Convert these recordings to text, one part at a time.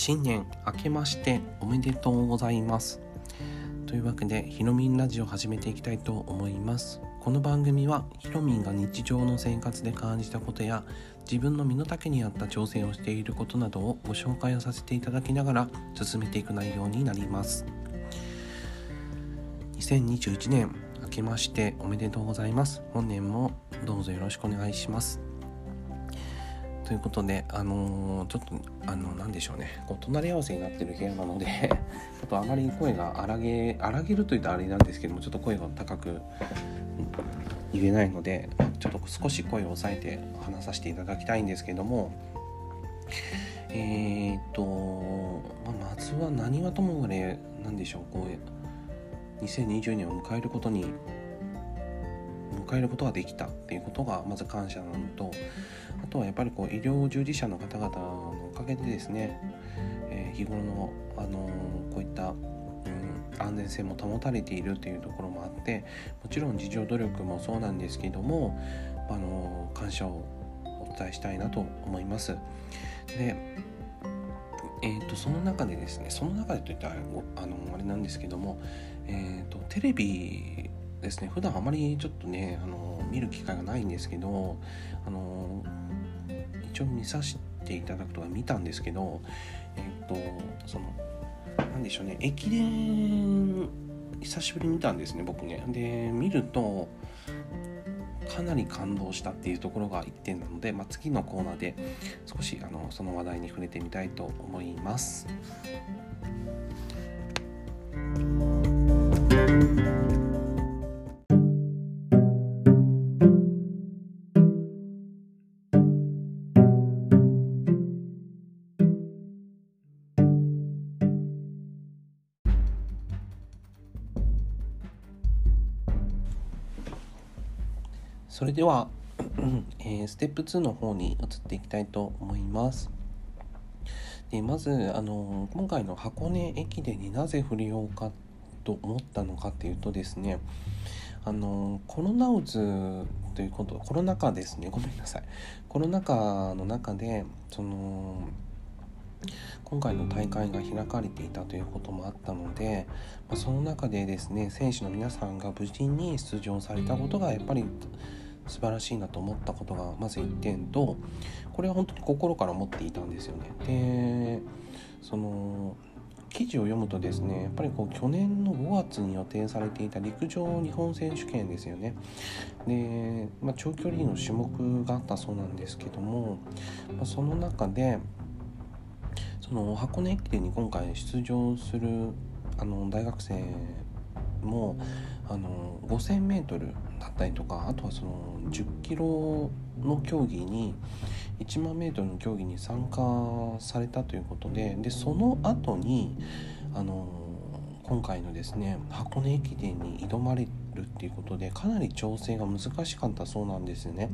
新年明けましておめでとうございます。というわけでひろみんラジオ始めていきたいと思います。この番組はひろみんが日常の生活で感じたことや自分の身の丈に合った挑戦をしていることなどをご紹介をさせていただきながら進めていく内容になります。2021年明けましておめでとうございます。本年もどうぞよろしくお願いします。ということで、あのー、ちょっと、あの、なんでしょうね、こう隣り合わせになってる部屋なので ちょっとあまり声が荒げ、荒げるといったあれなんですけども、ちょっと声が高く言えないので、ちょっと少し声を抑えて話させていただきたいんですけども、えー、っと、ま、まずは何はともあれ、なんでしょう、こう、2020年を迎えることに迎えることができたっていうことがまず感謝なのととはやっぱりこう医療従事者の方々のおかげでですね、えー、日頃の、あのー、こういった、うん、安全性も保たれているというところもあってもちろん自助努力もそうなんですけども、あのー、感謝をお伝えしたいなと思います。でえーと、その中でですねその中でといったらあのあれなんですけども、えーとテレビですね普段あまりちょっとねあの見る機会がないんですけどあの一応見させていただくとは見たんですけどえっ、とその何でしょうね駅伝久しぶりに見たんですね僕ねで見るとかなり感動したっていうところが1点なので、まあ、次のコーナーで少しあのその話題に触れてみたいと思います。それでは、えー、ステップ2の方に移っていきたいと思います。でまず、あの今回の箱根駅伝になぜ触れようかと思ったのかっていうとですねあのコロナウズということコロナ禍ですねごめんなさいコロナ禍の中でその今回の大会が開かれていたということもあったので、まあ、その中でですね選手の皆さんが無事に出場されたことがやっぱり素晴らしいなと思ったことがまず1点とこれは本当に心から思っていたんですよね。でその記事を読むとですねやっぱりこう去年の5月に予定されていた陸上日本選手権ですよねで、まあ、長距離の種目があったそうなんですけども、まあ、その中でその箱根駅伝に今回出場するあの大学生もあの 5000m だったりとかあとはその10キロの競技に1万メートルの競技に参加されたということででその後にあの今回のですね箱根駅伝に挑まれるっていうことでかなり調整が難しかったそうなんですよね。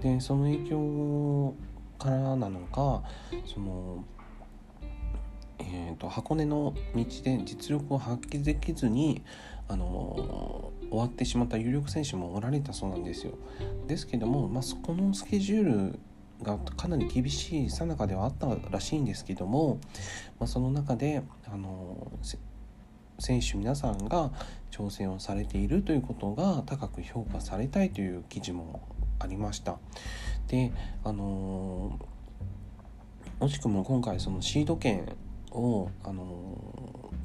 でその影響からなのかそのえーと、箱根の道で実力を発揮できずに、あの、終わってしまった有力選手もおられたそうなんですよ。ですけども、まあ、そこのスケジュールがかなり厳しいさなかではあったらしいんですけども、まあ、その中で、あの、選手皆さんが挑戦をされているということが高く評価されたいという記事もありました。であのー、惜しくも今回そのシード権を、あの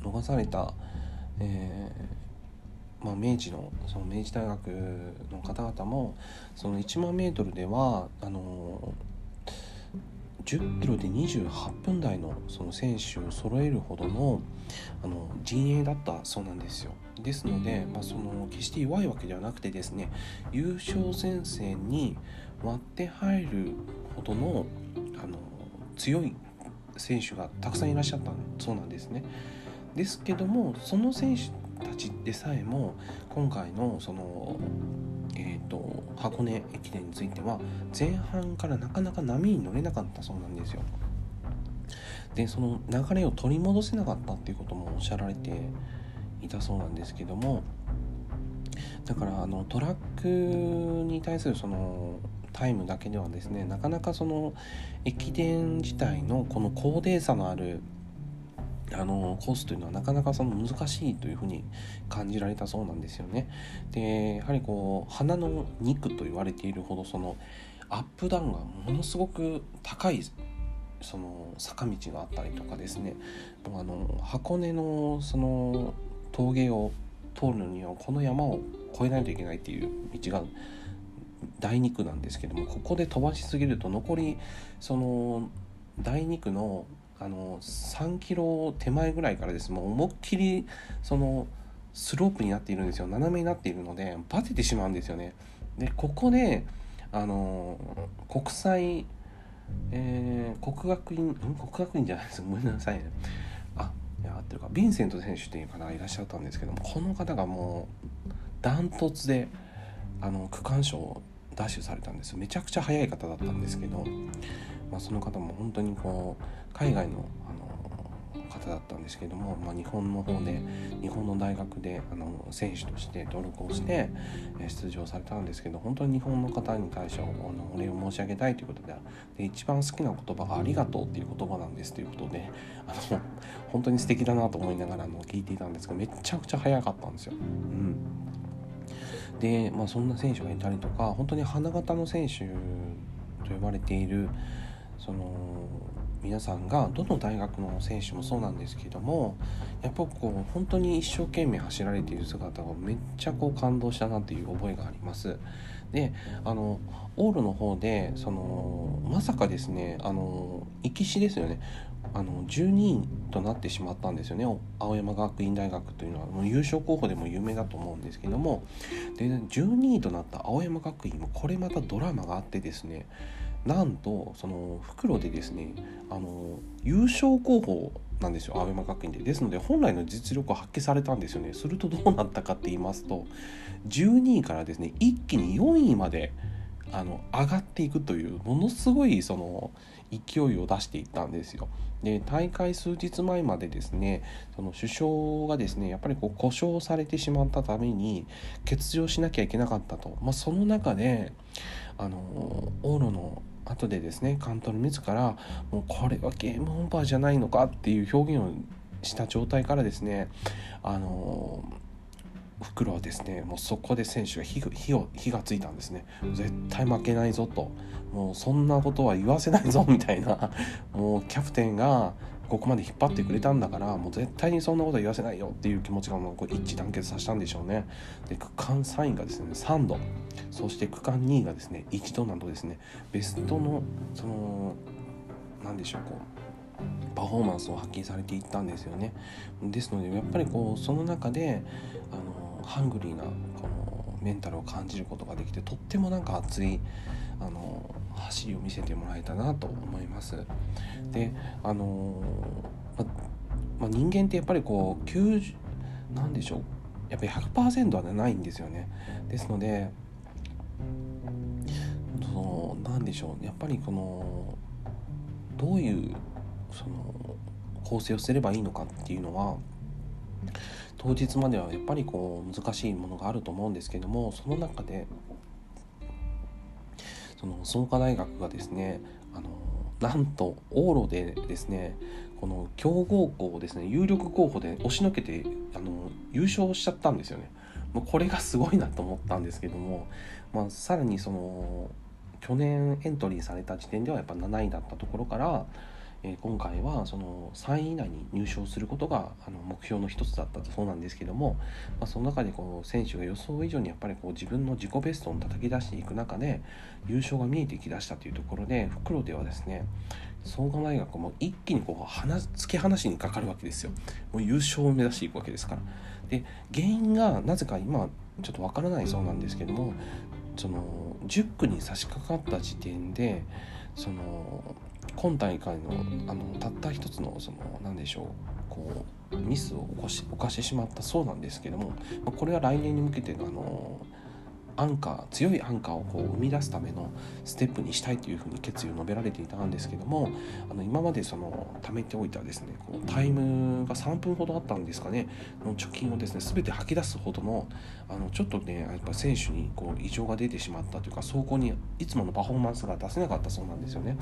逃された、えー、まあ、明治のその明治大学の方々もその1万メートルではあの10キロで28分台のその選手を揃えるほどのあの陣営だったそうなんですよ。ですので、まあ、その決して弱いわけではなくてですね優勝戦線に割って入るほどのあの強い選手がたくさんいらっしゃったそうなんですね。ですけどもその選手たちでさえも今回のその、えーと、箱根駅伝については前半からなかなか波に乗れなかったそうなんですよ。でその流れを取り戻せなかったっていうこともおっしゃられていたそうなんですけどもだからあのトラックに対するそのタイムだけではですねなかなかその駅伝自体のこの高低差のあるあのコースというのはなかなかその難しいというふうに感じられたそうなんですよね。でやはりこう花の肉と言われているほどそのアップダウンがものすごく高いその坂道があったりとかですねあの箱根のその峠を通るのにはこの山を越えないといけないっていう道が第2区なんですけどもここで飛ばしすぎると残りその第2区のあの3キロ手前ぐらいからですもう思いっきりそのスロープになっているんですよ。斜めになっているのでバテてしまうんですよね。でここであの国際、えー、国学院ん？国学院じゃないです。ごめんなさいね。あいや合ってるか。ヴィンセント選手っていう方がいらっしゃったんですけどもこの方がもうダントツであの区間賞をダッシュされたんです。めちゃくちゃ速い方だったんですけど、まあ、その方も本当にこう海外のあの方だったんですけども、まあ、日本の方で日本の大学であの選手として登録をして出場されたんですけど本当に日本の方に対してあのお礼を申し上げたいということでで一番好きな言葉が「ありがとう」っていう言葉なんですということであの本当に素敵だなと思いながらの聞いていたんですけどめちゃくちゃ速かったんですよ。うんで、まあ、そんな選手がいたりとか本当に花形の選手と呼ばれているその皆さんがどの大学の選手もそうなんですけどもやっぱこう本当に一生懸命走られている姿がめっちゃこう感動したなっていう覚えがあります。であの往路の方でそのまさかですねあの行きしですよね。あの12位となってしまったんですよね。青山学院大学というのは。もう優勝候補でも有名だと思うんですけども。で12位となった青山学院もこれまたドラマがあってですね。なんとその袋でですねあの優勝候補なんですよ青山学院で。ですので本来の実力を発揮されたんですよね。するとどうなったかって言いますと12位からですね一気に4位まであの上がっていくというものすごいその勢いを出していったんですよ。で大会数日前までですねその首相がですねやっぱりこう故障されてしまったために欠場しなきゃいけなかったと、まあ、その中であの往路の後でですね監督自らもうこれはゲームオーバーじゃないのかっていう表現をした状態からですねあの袋はですねもうそこで選手が火火を火がついたんですね。絶対負けないぞと。もうそんなことは言わせないぞ みたいな。もうキャプテンがここまで引っ張ってくれたんだからもう絶対にそんなことは言わせないよっていう気持ちがもうこう一致団結させたんでしょうね。で区間3位がですね3度。そして区間2位がですね1度などですねベストのその何でしょうこうパフォーマンスを発揮されていったんですよね。ですのでやっぱりこうその中であのハングリーなこのメンタルを感じることができてとってもなんか熱いあの走りを見せてもらえたなと思います。であのまま、人間ってやっぱりこう90なんでしょうやっぱり100%はないんですよね。ですのでそのなんでしょうやっぱりこのどういうその構成をすればいいのかっていうのは当日まではやっぱりこう難しいものがあると思うんですけどもその中でその創価大学がですねあのなんと往路でですねこの強豪校をですね有力候補で押しのけてあの優勝しちゃったんですよね。もうこれがすごいなと思ったんですけども、まあ、さらにその去年エントリーされた時点ではやっぱ7位だったところからえ、今回はその3位以内に入賞することがあの目標の一つだったそうなんですけども、まあ、その中でこう選手が予想以上にやっぱりこう自分の自己ベストを叩き出していく中で優勝が見えてきだしたというところで袋ではですね創価大学も一気にこう鼻突き放しにかかるわけですよ。もう優勝を目指していくわけですから。で原因がなぜか今ちょっとわからないそうなんですけどもその10区に差し掛かった時点でその今大会のあのたった一つのその何でしょうこうミスを起こし犯してしまったそうなんですけども、まあ、これは来年に向けてのあのアンカー強いアンカーをこう生み出すためのステップにしたいというふうに決意を述べられていたんですけどもあの今までその貯めておいたですねこうタイムが3分ほどあったんですかねの貯金をですね全て吐き出すほどのあのちょっとねやっぱ選手にこう異常が出てしまったというか走行にいつものパフォーマンスが出せなかったそうなんですよね。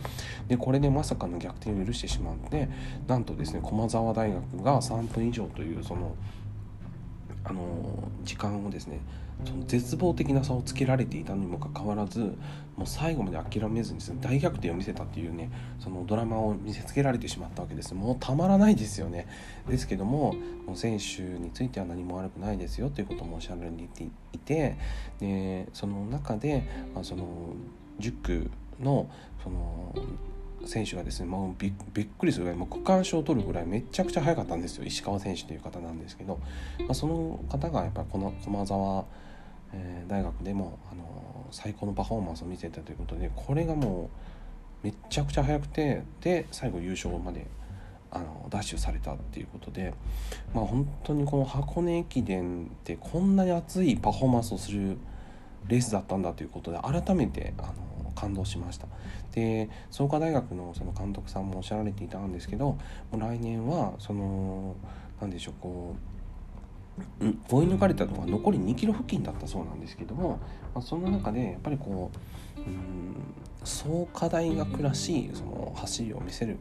でこれでまさかの逆転を許してしまってなんとですね駒澤大学が3分以上というそのあの時間をですねその絶望的な差をつけられていたのにもかかわらずもう最後まで諦めずにです、ね大逆転を見せたっていうねそのドラマを見せつけられてしまったわけです。もうたまらないですよね。ですけどももう選手については何も悪くないですよということもおっしゃられていてでその中で、まあ、その塾のその選手がですね、まあ、びびっくりするぐらいもう区間賞を取るぐらいめちゃくちゃ速かったんですよ。石川選手という方なんですけど、まあ、その方がやっぱりこの駒澤、えー、大学でも、あの最高のパフォーマンスを見せたということでこれがもうめちゃくちゃ速くてで最後優勝まであのダッシュされたっていうことで、まあ、本当にこの箱根駅伝ってこんなに熱いパフォーマンスをするレースだったんだということで改めてあの感動しました。で創価大学のその監督さんもおっしゃられていたんですけどもう来年はその何でしょうこう追い抜かれたのが残り2キロ付近だったそうなんですけども、まあ、その中でやっぱりこううん創価大学らしいその走りを見せる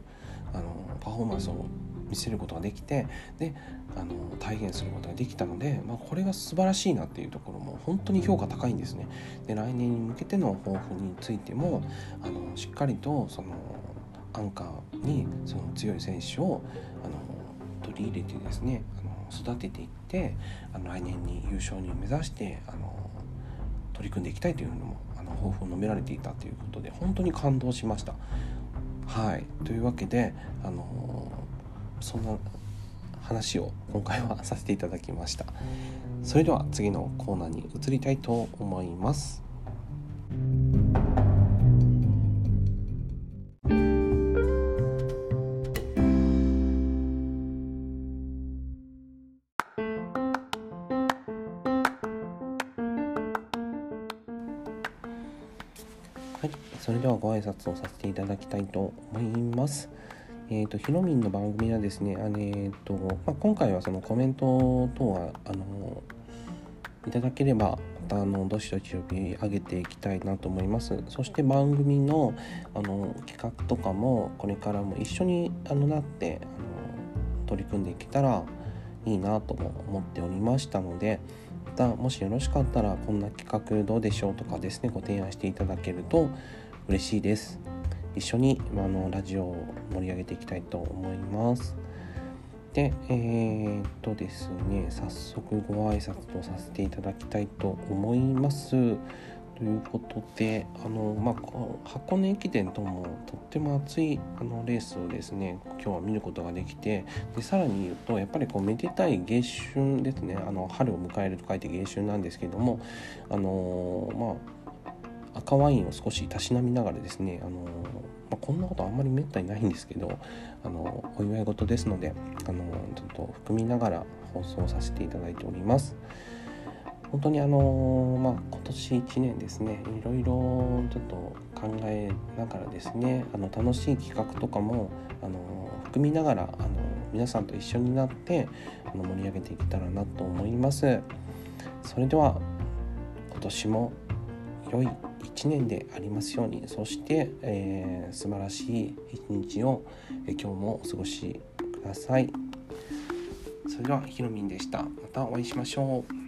あのパフォーマンスを見せることができてであの体現することができたので、まあ、これが素晴らしいなっていうところも本当に評価高いんですね。で来年に向けての抱負についてもあのしっかりとそのアンカーにその強い選手をあの取り入れてですねあの育てていってあの来年に優勝に目指してあの取り組んでいきたいというのもあの抱負を述べられていたということで本当に感動しました。はいというわけであのそんな話を今回はさせていただきました。それでは次のコーナーに移りたいと思います。はい、それではご挨拶をさせていただきたいと思います。えーと、ひろみんの番組はですね、あのえーとまあ、今回はそのコメント等はあのいただければまたあのどしどし呼び上げていきたいなと思いますそして番組のあの企画とかもこれからも一緒にあのなってあの取り組んでいけたらいいなとも思っておりましたのでまたもしよろしかったらこんな企画どうでしょうとかですねご提案していただけると嬉しいです。一緒に、あ、のラジオを盛り上げていきたいと思います。で、えー、っとですね、早速ご挨拶とさせていただきたいと思います。ということで、あのまあ、箱根駅伝ともとっても熱いあのレースをですね今日は見ることができてでさらに言うとやっぱりこうめでたい迎春ですねあの春を迎えると書いて迎春なんですけどもあのまあ赤ワインを少したしなみながらですね、あのまあ、こんなことあんまりめったにないんですけどあのお祝い事ですので、あのちょっと含みながら放送させていただいております。本当にあのまあ、今年1年ですねいろいろちょっと考えながらですねあの楽しい企画とかもあの含みながらあの皆さんと一緒になってあの盛り上げていけたらなと思いますそれでは今年も良い1年でありますように。そして、えー、素晴らしい一日を、え今日もお過ごしください。それではひろみんでした。またお会いしましょう。